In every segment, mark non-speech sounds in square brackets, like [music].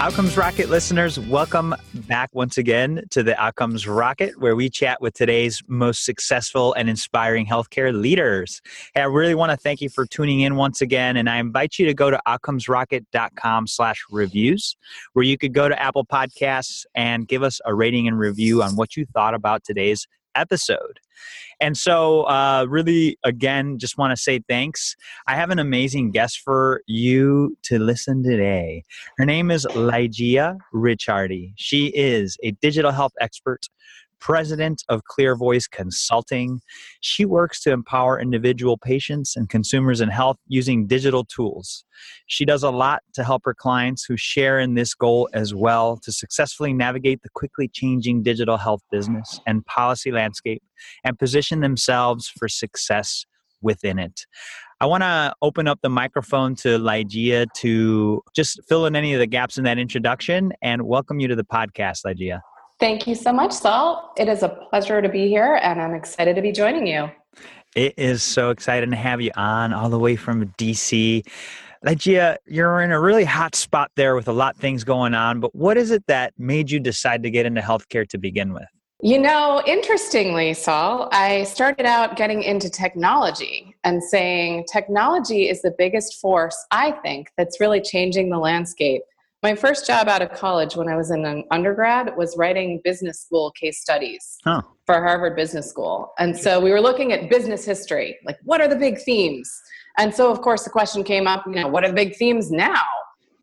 Outcomes Rocket listeners, welcome back once again to the Outcomes Rocket, where we chat with today's most successful and inspiring healthcare leaders. Hey, I really want to thank you for tuning in once again, and I invite you to go to outcomesrocket.com slash reviews, where you could go to Apple Podcasts and give us a rating and review on what you thought about today's episode. And so, uh, really, again, just want to say thanks. I have an amazing guest for you to listen today. Her name is Lygeia Ricciardi. She is a digital health expert president of Clear Voice Consulting. She works to empower individual patients and consumers in health using digital tools. She does a lot to help her clients who share in this goal as well to successfully navigate the quickly changing digital health business and policy landscape and position themselves for success within it. I want to open up the microphone to Lygeia to just fill in any of the gaps in that introduction and welcome you to the podcast, Lygeia. Thank you so much, Saul. It is a pleasure to be here, and I'm excited to be joining you. It is so exciting to have you on all the way from DC. Lygeia, you're in a really hot spot there with a lot of things going on, but what is it that made you decide to get into healthcare to begin with? You know, interestingly, Saul, I started out getting into technology and saying technology is the biggest force, I think, that's really changing the landscape my first job out of college when I was in an undergrad was writing business school case studies huh. for Harvard Business School. And so we were looking at business history, like what are the big themes? And so, of course, the question came up, you know, what are the big themes now?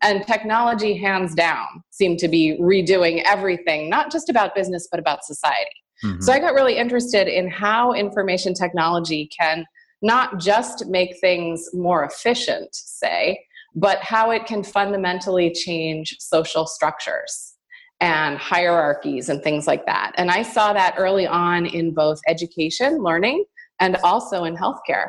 And technology, hands down, seemed to be redoing everything, not just about business, but about society. Mm-hmm. So I got really interested in how information technology can not just make things more efficient, say, but how it can fundamentally change social structures and hierarchies and things like that. And I saw that early on in both education, learning, and also in healthcare.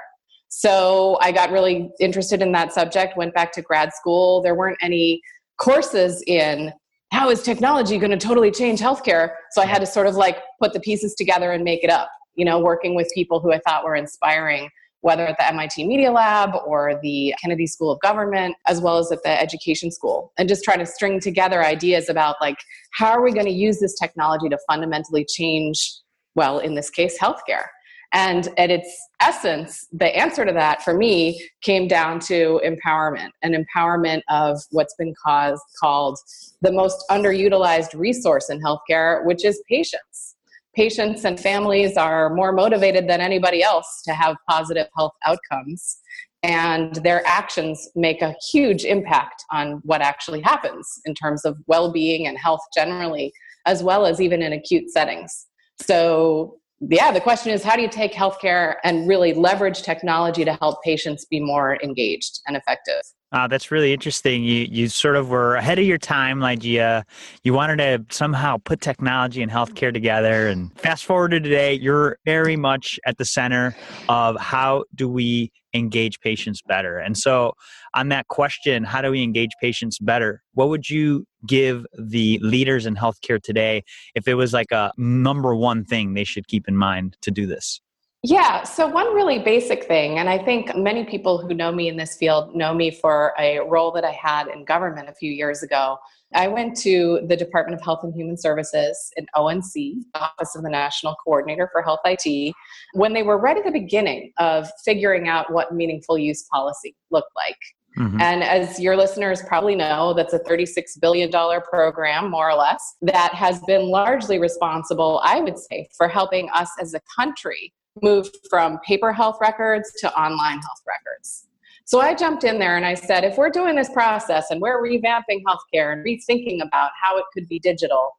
So I got really interested in that subject, went back to grad school. There weren't any courses in how is technology going to totally change healthcare? So I had to sort of like put the pieces together and make it up, you know, working with people who I thought were inspiring whether at the MIT Media Lab or the Kennedy School of Government, as well as at the Education School, and just trying to string together ideas about like how are we going to use this technology to fundamentally change, well, in this case, healthcare. And at its essence, the answer to that for me came down to empowerment, an empowerment of what's been caused, called the most underutilized resource in healthcare, which is patients patients and families are more motivated than anybody else to have positive health outcomes. And their actions make a huge impact on what actually happens in terms of well-being and health generally as well as even in acute settings. So yeah the question is how do you take healthcare and really leverage technology to help patients be more engaged and effective uh, that's really interesting. You you sort of were ahead of your time, Lygeia. You wanted to somehow put technology and healthcare together. And fast forward to today, you're very much at the center of how do we engage patients better. And so, on that question, how do we engage patients better? What would you give the leaders in healthcare today if it was like a number one thing they should keep in mind to do this? Yeah, so one really basic thing, and I think many people who know me in this field know me for a role that I had in government a few years ago. I went to the Department of Health and Human Services in ONC, Office of the National Coordinator for Health IT, when they were right at the beginning of figuring out what meaningful use policy looked like. Mm-hmm. And as your listeners probably know, that's a $36 billion program, more or less, that has been largely responsible, I would say, for helping us as a country move from paper health records to online health records. So I jumped in there and I said, if we're doing this process and we're revamping healthcare and rethinking about how it could be digital,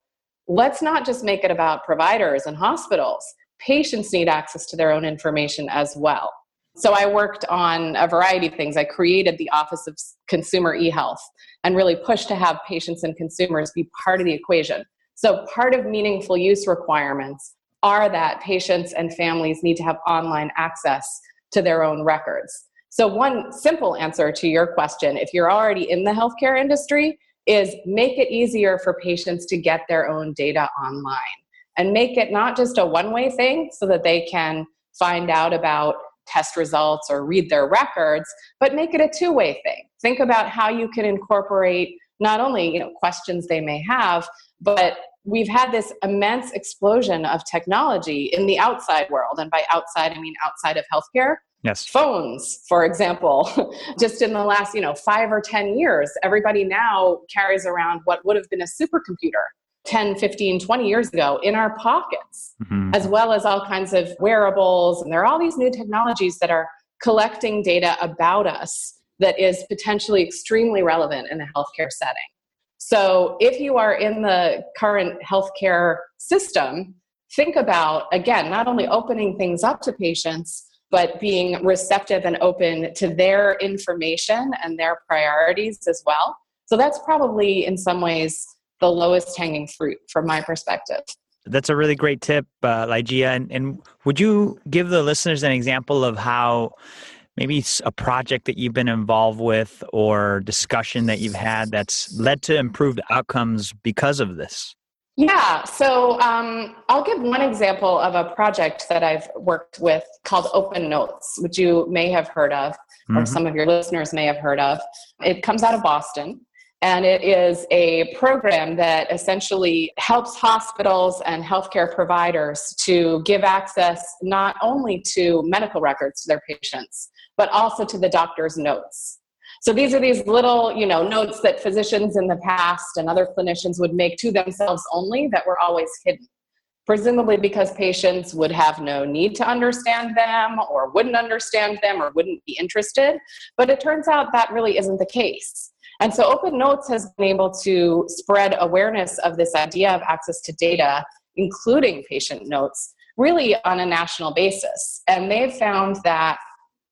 let's not just make it about providers and hospitals. Patients need access to their own information as well. So I worked on a variety of things. I created the Office of Consumer eHealth and really pushed to have patients and consumers be part of the equation. So part of meaningful use requirements are that patients and families need to have online access to their own records. So, one simple answer to your question if you're already in the healthcare industry, is make it easier for patients to get their own data online and make it not just a one way thing so that they can find out about test results or read their records, but make it a two way thing. Think about how you can incorporate not only you know, questions they may have, but we've had this immense explosion of technology in the outside world. And by outside, I mean outside of healthcare. Yes. Phones, for example, [laughs] just in the last, you know, five or 10 years, everybody now carries around what would have been a supercomputer 10, 15, 20 years ago in our pockets, mm-hmm. as well as all kinds of wearables. And there are all these new technologies that are collecting data about us that is potentially extremely relevant in a healthcare setting. So, if you are in the current healthcare system, think about, again, not only opening things up to patients, but being receptive and open to their information and their priorities as well. So, that's probably in some ways the lowest hanging fruit from my perspective. That's a really great tip, uh, Lygeia. And, and would you give the listeners an example of how maybe it's a project that you've been involved with or discussion that you've had that's led to improved outcomes because of this? Yeah, so um, I'll give one example of a project that I've worked with called Open Notes, which you may have heard of, mm-hmm. or some of your listeners may have heard of. It comes out of Boston. And it is a program that essentially helps hospitals and healthcare providers to give access not only to medical records to their patients, but also to the doctor's notes. So these are these little, you know, notes that physicians in the past and other clinicians would make to themselves only that were always hidden. Presumably because patients would have no need to understand them or wouldn't understand them or wouldn't be interested. But it turns out that really isn't the case. And so Open Notes has been able to spread awareness of this idea of access to data, including patient notes, really on a national basis. And they've found that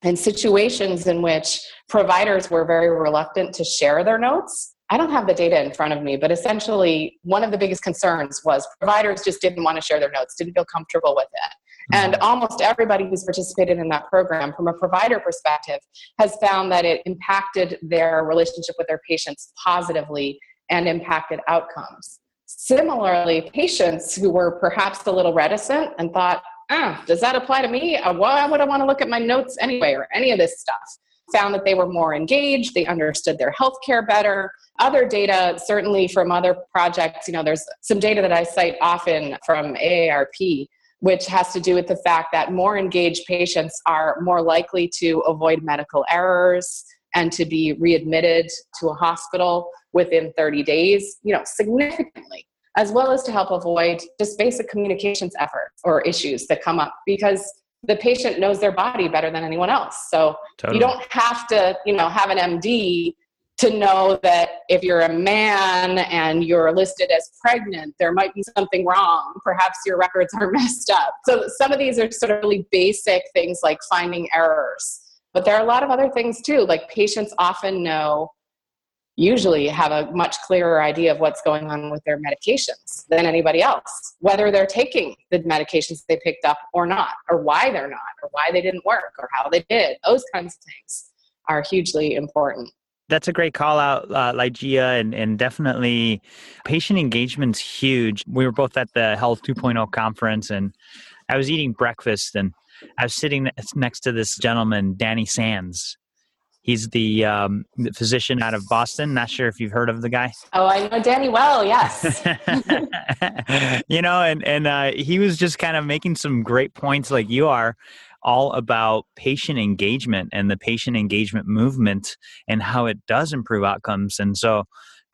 in situations in which providers were very reluctant to share their notes, I don't have the data in front of me, but essentially, one of the biggest concerns was providers just didn't want to share their notes, didn't feel comfortable with it. And mm-hmm. almost everybody who's participated in that program, from a provider perspective, has found that it impacted their relationship with their patients positively and impacted outcomes. Similarly, patients who were perhaps a little reticent and thought, ah, does that apply to me? Uh, why would I want to look at my notes anyway or any of this stuff? Found that they were more engaged, they understood their healthcare better. Other data, certainly from other projects, you know, there's some data that I cite often from AARP which has to do with the fact that more engaged patients are more likely to avoid medical errors and to be readmitted to a hospital within 30 days, you know, significantly, as well as to help avoid just basic communications efforts or issues that come up because the patient knows their body better than anyone else. So totally. you don't have to, you know, have an MD to know that if you're a man and you're listed as pregnant, there might be something wrong. Perhaps your records are [laughs] messed up. So some of these are sort of really basic things like finding errors. But there are a lot of other things too, like patients often know, usually have a much clearer idea of what's going on with their medications than anybody else, whether they're taking the medications they picked up or not, or why they're not, or why they didn't work, or how they did. Those kinds of things are hugely important. That's a great call out, uh, Lygeia, and, and definitely patient engagement's huge. We were both at the Health 2.0 conference, and I was eating breakfast, and I was sitting next to this gentleman, Danny Sands. He's the, um, the physician out of Boston. Not sure if you've heard of the guy. Oh, I know Danny well. Yes. [laughs] [laughs] you know, and and uh, he was just kind of making some great points, like you are, all about patient engagement and the patient engagement movement and how it does improve outcomes. And so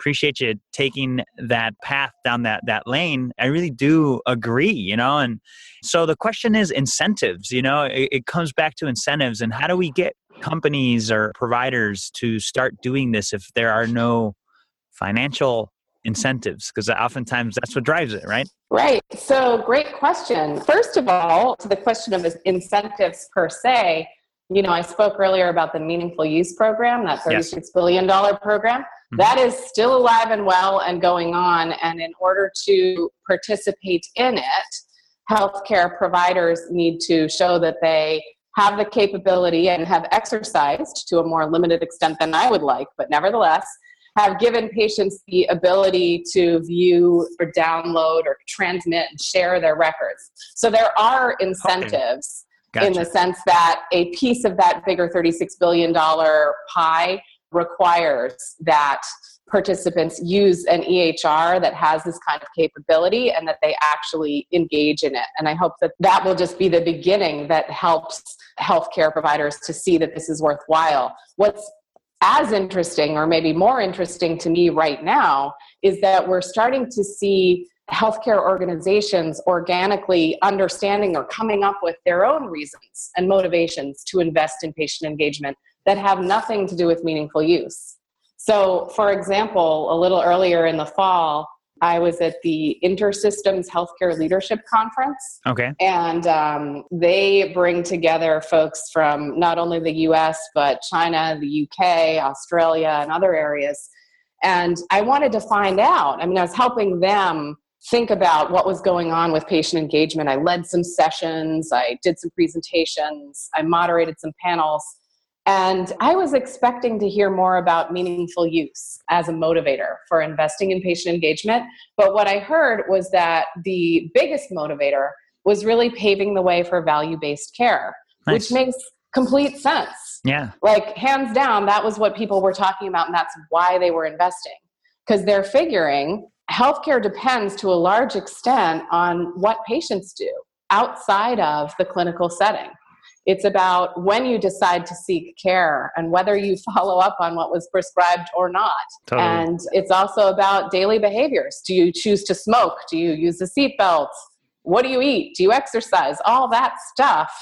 appreciate you taking that path down that that lane i really do agree you know and so the question is incentives you know it, it, comes back to incentives and how do we get companies or providers to start doing this if there are no financial incentives because oftentimes that's what drives it right right so great question first of all to the question of incentives per se you know i spoke earlier about the meaningful use program that thirty-six yes. billion dollar program mm-hmm. that is still alive and well and going on and in order to participate in it healthcare providers need to show that they have the capability and have exercised to a more limited extent than I would like, but nevertheless, have given patients the ability to view or download or transmit and share their records. So there are incentives okay. gotcha. in the sense that a piece of that bigger $36 billion pie requires that participants use an EHR that has this kind of capability and that they actually engage in it. And I hope that that will just be the beginning that helps healthcare providers to see that this is worthwhile. What's as interesting, or maybe more interesting to me right now, is that we're starting to see healthcare organizations organically understanding or coming up with their own reasons and motivations to invest in patient engagement that have nothing to do with meaningful use. So, for example, a little earlier in the fall, I was at the InterSystems Healthcare Leadership Conference. Okay. And um, they bring together folks from not only the US, but China, the UK, Australia, and other areas. And I wanted to find out. I mean, I was helping them think about what was going on with patient engagement. I led some sessions, I did some presentations, I moderated some panels. And I was expecting to hear more about meaningful use as a motivator for investing in patient engagement. But what I heard was that the biggest motivator was really paving the way for value based care, nice. which makes complete sense. Yeah. Like, hands down, that was what people were talking about, and that's why they were investing. Because they're figuring healthcare depends to a large extent on what patients do outside of the clinical setting. It's about when you decide to seek care and whether you [laughs] follow up on what was prescribed or not. Totally. And it's also about daily behaviors. Do you choose to smoke? Do you use a seatbelt? What do you eat? Do you exercise? All that stuff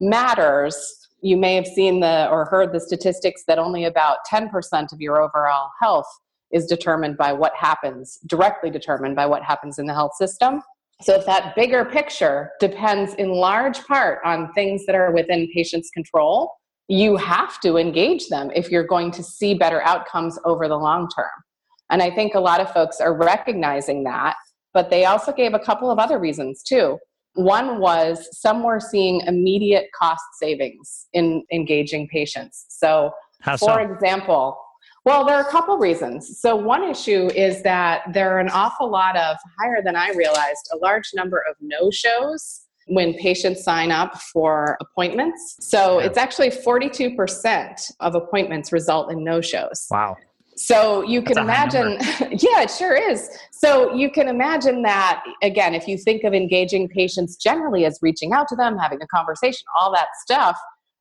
matters. You may have seen the or heard the statistics that only about 10% of your overall health is determined by what happens, directly determined by what happens in the health system. So, if that bigger picture depends in large part on things that are within patients' control, you have to engage them if you're going to see better outcomes over the long term. And I think a lot of folks are recognizing that, but they also gave a couple of other reasons too. One was some were seeing immediate cost savings in engaging patients. So, How for so? example, well, there are a couple reasons. So, one issue is that there are an awful lot of, higher than I realized, a large number of no shows when patients sign up for appointments. So, it's actually 42% of appointments result in no shows. Wow. So you can imagine, [laughs] yeah, it sure is. So you can imagine that, again, if you think of engaging patients generally as reaching out to them, having a conversation, all that stuff,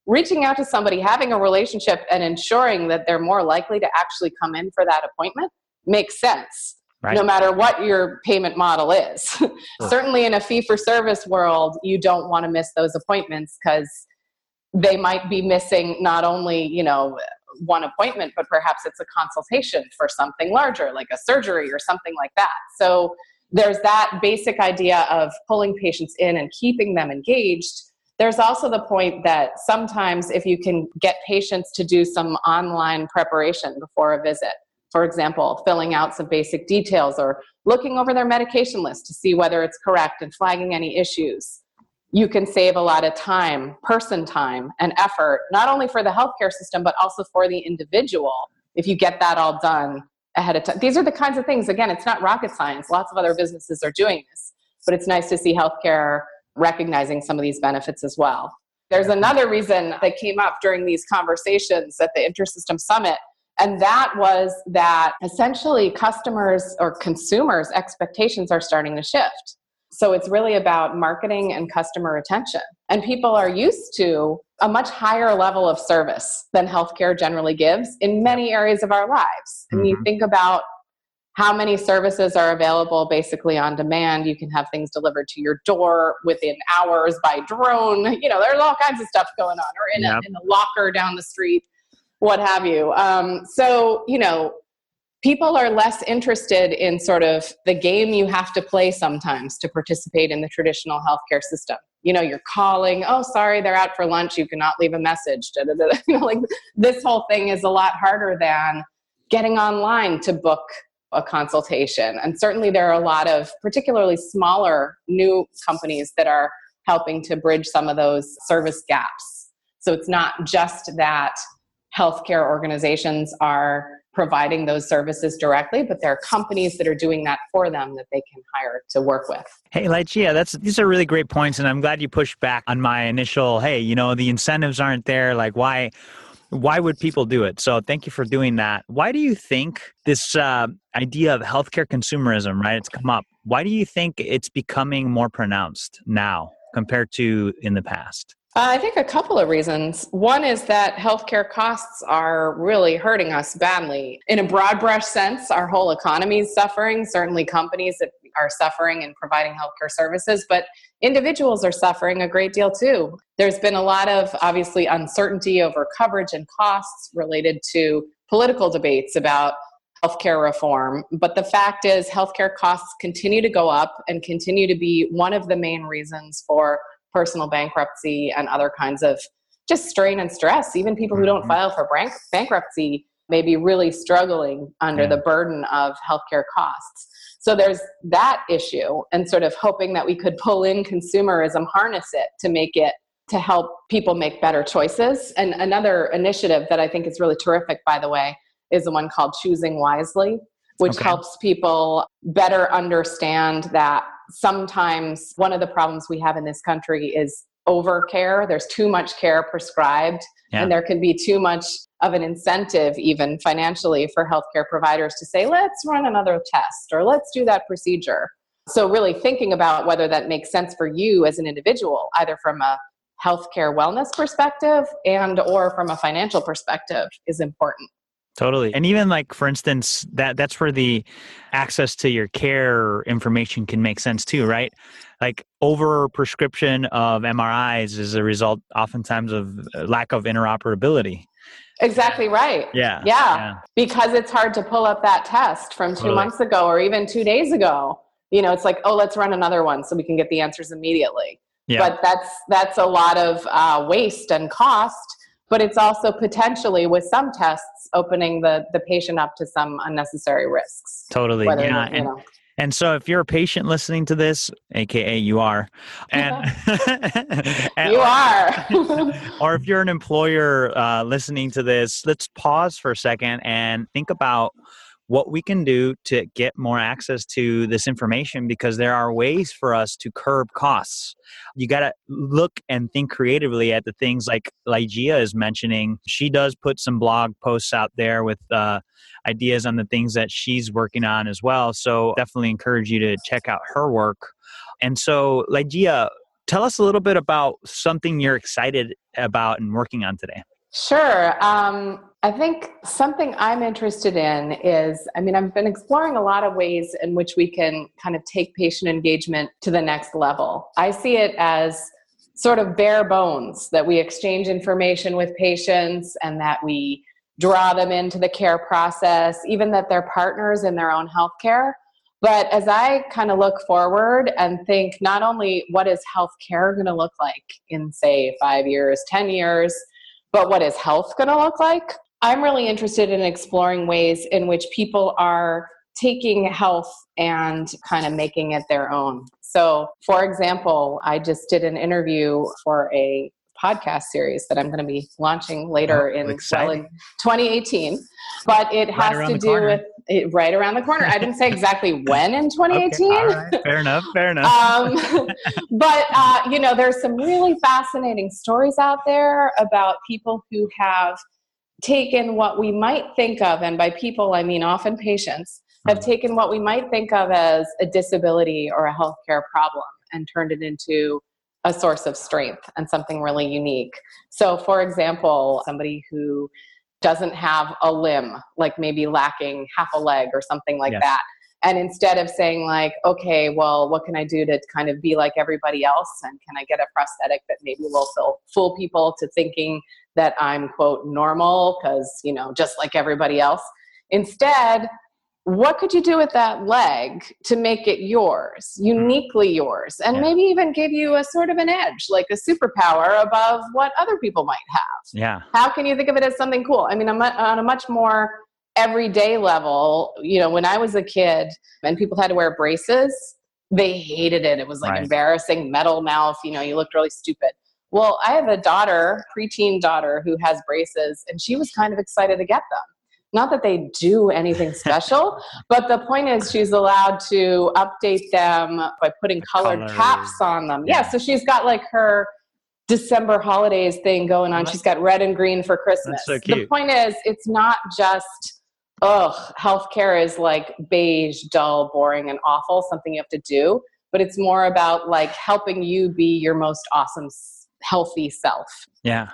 reaching out to somebody, having a relationship, and ensuring that they're more likely to actually come in for that appointment makes sense. Right. No matter what your payment model is. Sure. Certainly, in a fee for service world, you don't want to miss those appointments because they might be missing not only, you know, one appointment, but perhaps it's a consultation for something larger, like a surgery or something like that. So, there's that basic idea of pulling patients in and keeping them engaged there's also the point that sometimes if you can get patients to do some online preparation before a visit, for example, filling out some basic details or looking over their medication list to see whether it's correct and flagging any issues, you can save a lot of time, person time, and effort, not only for the healthcare system, but also for the individual if you get that all done ahead of time. These are the kinds of things, again, it's not rocket science. Lots of other businesses are doing this, but it's nice to see healthcare recognizing some of these benefits as well. There's another reason that came up during these conversations at the InterSystem Summit, and that was that essentially customers or consumers' expectations are starting to shift. So it's really about marketing and customer retention. And people are used to a much higher level of service than healthcare generally gives in many areas of our lives. And mm-hmm. you think about how many services are available basically on demand. You can have things delivered to your door within hours by drone. You know, there's all kinds of stuff going on, or in, yep. a, in a locker down the street, what have you. Um, so, you know, people are less interested in sort of the game you have to play sometimes to participate in the traditional healthcare system. You know, you're calling, oh, sorry, they're out for lunch, you cannot leave a message. [laughs] You know, like this whole thing is a lot harder than getting online to book a consultation. And certainly there are a lot of particularly smaller new companies that are helping to bridge some of those service gaps. So it's not just that healthcare organizations are providing those services directly, but there are companies that are doing that for them that they can hire to work with. Hey, Lygeia, that's these are really great points, and I'm glad you pushed back on my initial. Hey, you know the incentives aren't there. Like why? Why would people do it? So thank you for doing that. Why do you think this uh, idea of healthcare consumerism, right? It's come up. Why do you think it's becoming more pronounced now compared to in the past? Uh, I think a couple of reasons. One is that healthcare costs are really hurting us badly. In a broad brush sense, our whole economy is suffering. Certainly, companies that are suffering in providing healthcare services, but individuals are suffering a great deal too. There's been a lot of obviously uncertainty over coverage and costs related to political debates about healthcare reform. But the fact is, healthcare costs continue to go up and continue to be one of the main reasons for personal bankruptcy and other kinds of just strain and stress. Even people who don't mm-hmm. file for bank- bankruptcy may be really struggling under yeah. the burden of healthcare costs. So there's that issue, and sort of hoping that we could pull in consumerism, harness it to make it to help people make better choices. And another initiative that I think is really terrific, by the way, is the one called Choosing Wisely, which okay. helps people better understand that sometimes one of the problems we have in this country is overcare. There's too much care prescribed, yeah. and there can be too much of an incentive, even financially, for healthcare providers to say, let's run another test or let's do that procedure. So, really thinking about whether that makes sense for you as an individual, either from a healthcare wellness perspective and or from a financial perspective is important Totally. And even like for instance, that that's where the access to your care information can make sense too, right? Like over prescription of MRIs is a result oftentimes of uh, lack of interoperability. Exactly right. Yeah. Yeah. yeah. Because it's hard to pull up that test from 2 totally. months ago or even 2 days ago. You know, it's like, "Oh, let's run another one so we can get the answers immediately." Yeah. But that's that's a lot of uh, waste and cost but it's also potentially with some tests opening the the patient up to some unnecessary risks. Totally. Yeah and, and so if you're a patient listening to this aka you are and, [laughs] and you [laughs] are. [laughs] or if you're an employer uh, listening to this let's pause for a second and think about what we can do to get more access to this information because there are ways for us to curb costs. You got to look and think creatively at the things like Lygeia is mentioning. She does put some blog posts out there with uh, ideas on the things that she's working on as well. So definitely encourage you to check out her work. And so, Lygeia, tell us a little bit about something you're excited about and working on today. Sure. Um, I think something I'm interested in is I mean, I've been exploring a lot of ways in which we can kind of take patient engagement to the next level. I see it as sort of bare bones that we exchange information with patients and that we draw them into the care process, even that they're partners in their own healthcare. But as I kind of look forward and think not only what is healthcare going to look like in, say, five years, 10 years, but what is health going to look like? I'm really interested in exploring ways in which people are taking health and kind of making it their own. So, for example, I just did an interview for a podcast series that I'm going to be launching later oh, in, well, in 2018. But it has to do with it, right around the corner. I didn't say [laughs] exactly when in 2018. Okay, fair enough. Fair enough. um, [laughs] but uh, you know, there's some really fascinating stories out there about people who have taken what we might think of, and by people I mean often patients, have hmm. taken what we might think of as a disability or a healthcare problem and turned it into a source of strength and something really unique. So, for example, somebody who doesn't have a limb, like maybe lacking half a leg or something like yes. that. And instead of saying, like, okay, well, what can I do to kind of be like everybody else? And can I get a prosthetic that maybe will fool people to thinking that I'm, quote, normal because, you know, just like everybody else? Instead, what could you do with that leg to make it yours, hmm. uniquely yours, and yeah. maybe even give you a sort of an edge, like a superpower above what other people might have? Yeah. How can you think of it as something cool? I mean, on a much more everyday level, you know, when I was a kid and people had to wear braces, they hated it. It was like right. embarrassing, metal mouth, you know, you looked really stupid. Well, I have a daughter, preteen daughter, who has braces, and she was kind of excited to get them. Not that they do anything [laughs] special, but the point is she's allowed to update them by putting colored Colors. caps on them. Yeah. yeah, so she's got like her December holidays thing going on. She's got red and green for Christmas. So the point is, it's not just, ugh, healthcare is like beige, dull, boring, and awful, something you have to do. But it's more about like helping you be your most awesome, healthy self. Yeah.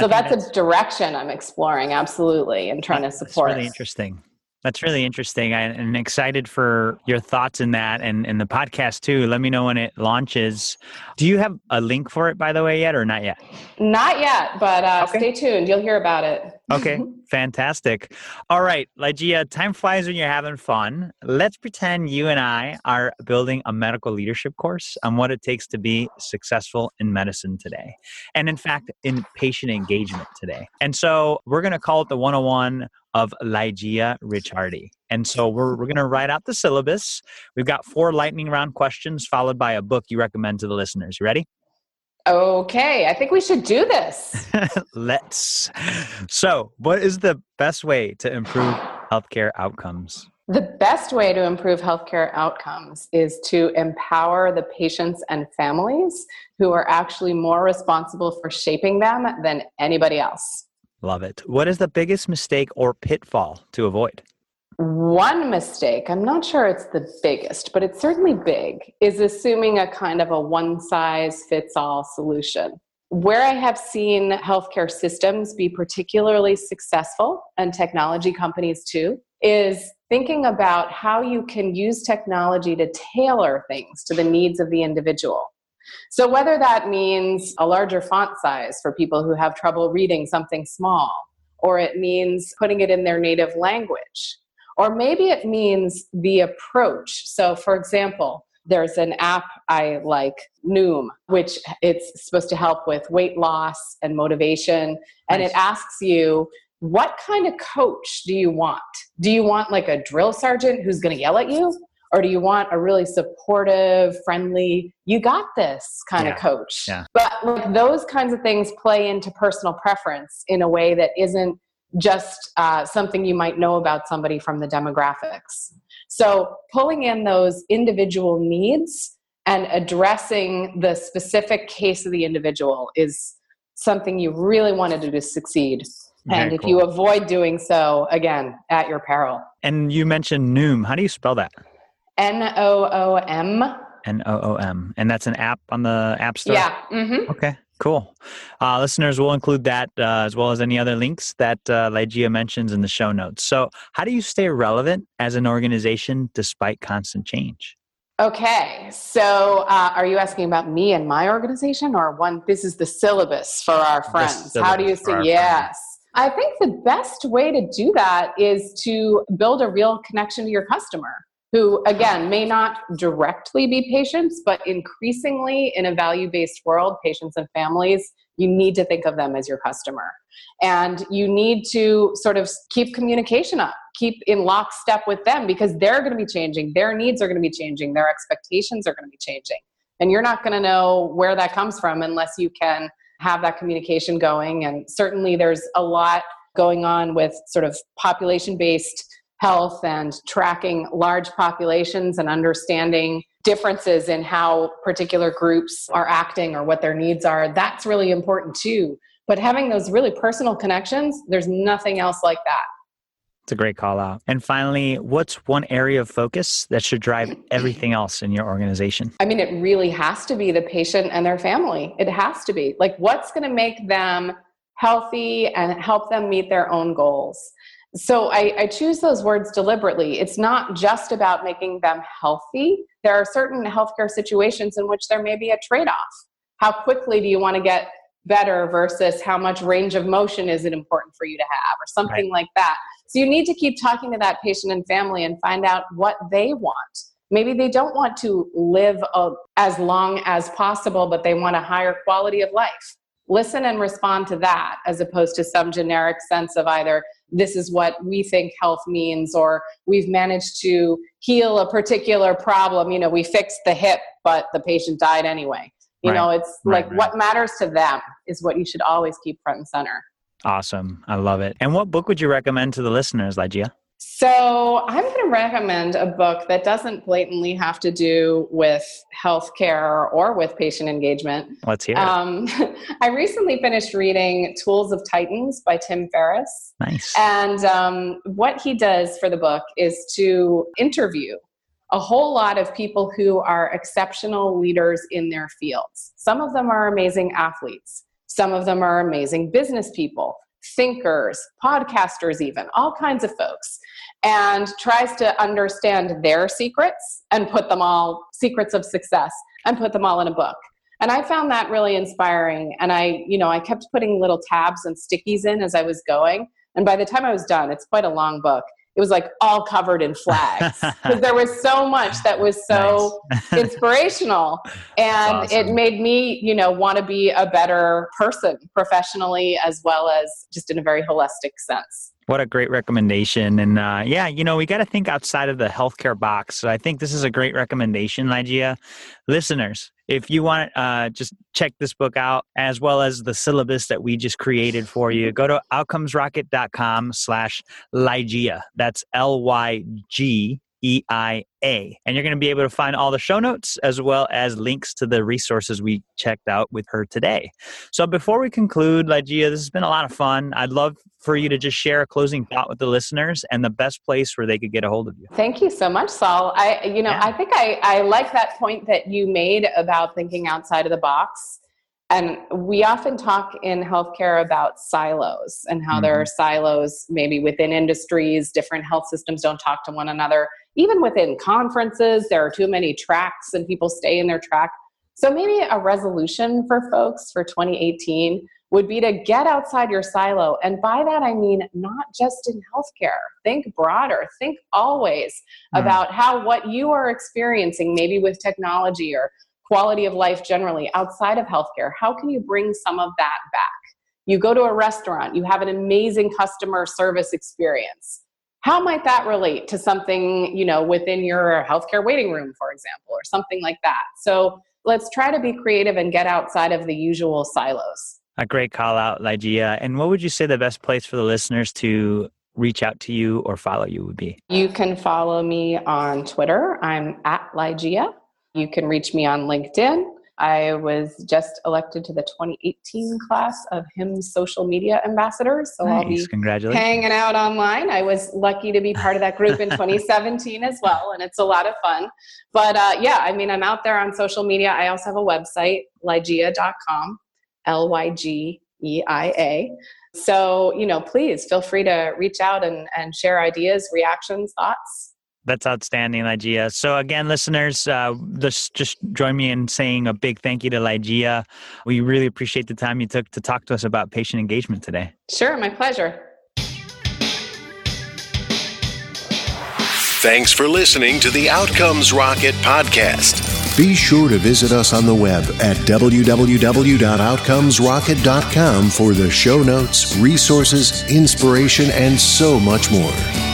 So that's, that's, a direction I'm exploring, absolutely, and trying to support. That's really interesting. That's really interesting. I, am excited for your thoughts in that and, and the podcast too. Let me know when it launches. Do you have a link for it, by the way, yet or not yet? Not yet, but uh, okay. stay tuned. You'll hear about it. Okay, fantastic. All right, Lygeia, time flies when you're having fun. Let's pretend you and I are building a medical leadership course on what it takes to be successful in medicine today. And in fact, in patient engagement today. And so we're going to call it the 101 of Lygeia Ricciardi. And so we're, we're going to write out the syllabus. We've got four lightning round questions followed by a book you recommend to the listeners. You ready? Okay, I think we should do this. [laughs] Let's. So, what is the best way to improve healthcare outcomes? The best way to improve healthcare outcomes is to empower the patients and families who are actually more responsible for shaping them than anybody else. Love it. What is the biggest mistake or pitfall to avoid? One mistake, I'm not sure it's the biggest, but it's certainly big, is assuming a kind of a one size fits all solution. Where I have seen healthcare systems be particularly successful, and technology companies too, is thinking about how you can use technology to tailor things to the needs of the individual. So, whether that means a larger font size for people who have trouble reading something small, or it means putting it in their native language, or maybe it means the approach. So, for example, there's an app I like, Noom, which it's supposed to help with weight loss and motivation. And nice. it asks you, what kind of coach do you want? Do you want like a drill sergeant who's going to yell at you? or do you want a really supportive friendly you got this kind yeah. of coach yeah. but like those kinds of things play into personal preference in a way that isn't just uh, something you might know about somebody from the demographics so pulling in those individual needs and addressing the specific case of the individual is something you really want to do to succeed Very and if cool. you avoid doing so again at your peril and you mentioned noom how do you spell that N O O M. N O O M. And that's an app on the App Store? Yeah. Mm-hmm. Okay. Cool. Uh, listeners, will include that uh, as well as any other links that uh, Lygia mentions in the show notes. So, how do you stay relevant as an organization despite constant change? Okay, so uh, are you asking about me and my organization, or one? This is the syllabus for our friends. How do you say yes? Friends. I think the best way to do that is to build a real connection to your customer who, again, may not directly be patients, but increasingly in a value based world, patients and families, you need to think of them as your customer. And you need to sort of keep communication up, keep in lockstep with them because they're going to be changing. Their needs are going to be changing. Their expectations are going to be changing. And you're not going to know where that comes from unless you can have that communication going. And certainly there's a lot going on with sort of population based health and tracking large populations and understanding differences in how particular groups are acting or what their needs are, that's really important too. But having those really personal connections, there's nothing else like that. It's a great call out. And finally, what's one area of focus that should drive everything else in your organization? I mean, it really has to be the patient and their family. It has to be. Like, what's going to make them healthy and help them meet their own goals? So I, I, choose those words deliberately. It's not just about making them healthy. There are certain healthcare situations in which there may be a trade off. How quickly do you want to get better versus how much range of motion is it important for you to have, or something right. like that. So you need to keep talking to that patient and family and find out what they want. Maybe they don't want to live a, as long as possible, but they want a higher quality of life. Listen and respond to that as opposed to some generic sense of either this is what we think health means or we've managed to heal a particular problem you know we fixed the hip but the patient died anyway You Right. know, it's Right, like right. what matters to them is what you should always keep front and center. Awesome. I love it. And what book would you recommend to the listeners, Lygeia? So, I'm going to recommend a book that doesn't blatantly have to do with healthcare or with patient engagement. Let's hear it. Um, [laughs] I recently finished reading Tools of Titans by Tim Ferriss. nice. And um, what he does for the book is to interview a whole lot of people who are exceptional leaders in their fields. Some of them are amazing athletes, some of them are amazing business people, thinkers, podcasters, even, all kinds of folks. And tries to understand their secrets and put them all, secrets of success, and put them all in a book. And I found that really inspiring. And I, you know, I kept putting little tabs and stickies in as I was going. And by the time I was done, it's quite a long book. It was like all covered in flags [laughs] because there was so much that was so [laughs] inspirational and That's it made me you know want to be a better person professionally as well as just in a very holistic sense What a great recommendation. And uh, yeah, you know, we got to think outside of the healthcare box. So I think this is a great recommendation, Lygeia. Listeners, if you want to uh, just check this book out as well as the syllabus that we just created for you, go to outcomesrocket.com slash Lygeia. That's L-Y-G E-I-A. And you're going to be able to find all the show notes as well as links to the resources we checked out with her today. So before we conclude, Lygeia, this has been a lot of fun. I'd love for you to just share a closing thought with the listeners and the best place where they could get a hold of you. thank you so much saul i you know Yeah. i think I, I like that point that you made about thinking outside of the box and we often talk in healthcare about silos and how there are silos maybe within industries different health systems don't talk to one another. Even within conferences there are too many tracks and people stay in their track. So maybe a resolution for folks for 2018 would be to get outside your silo. And by that i mean not just in healthcare. Think broader. Think always Mm. about how what you are experiencing maybe with technology or quality of life generally outside of healthcare how can you bring some of that back you go to a restaurant you have an amazing customer service experience how might that relate to something you know within your healthcare waiting room for example or something like that so let's try to be creative and get outside of the usual silos A great call out, Lygeia. And what would you say the best place for the listeners to reach out to you or follow you would be? You can follow me on Twitter. I'm at Lygeia. You can reach me on LinkedIn. I was just elected to the 2018 class of HIMSS social media ambassadors. So I'll be Congratulations. hanging out online. I was lucky to be part of that group in [laughs] 2017 as well, and it's a lot of fun. But uh, yeah, I mean, I'm out there on social media. I also have a website, lygeia.com, L Y G E I A. So, you know, please feel free to reach out and, and share ideas, reactions, thoughts. That's outstanding, Lygeia. So again, listeners, uh, just just join me in saying a big thank you to Lygeia. We really appreciate the time you took to talk to us about patient engagement today. Sure, my pleasure. Thanks for listening to the Outcomes Rocket podcast. Be sure to visit us on the web at www.outcomesrocket.com for the show notes, resources, inspiration, and so much more.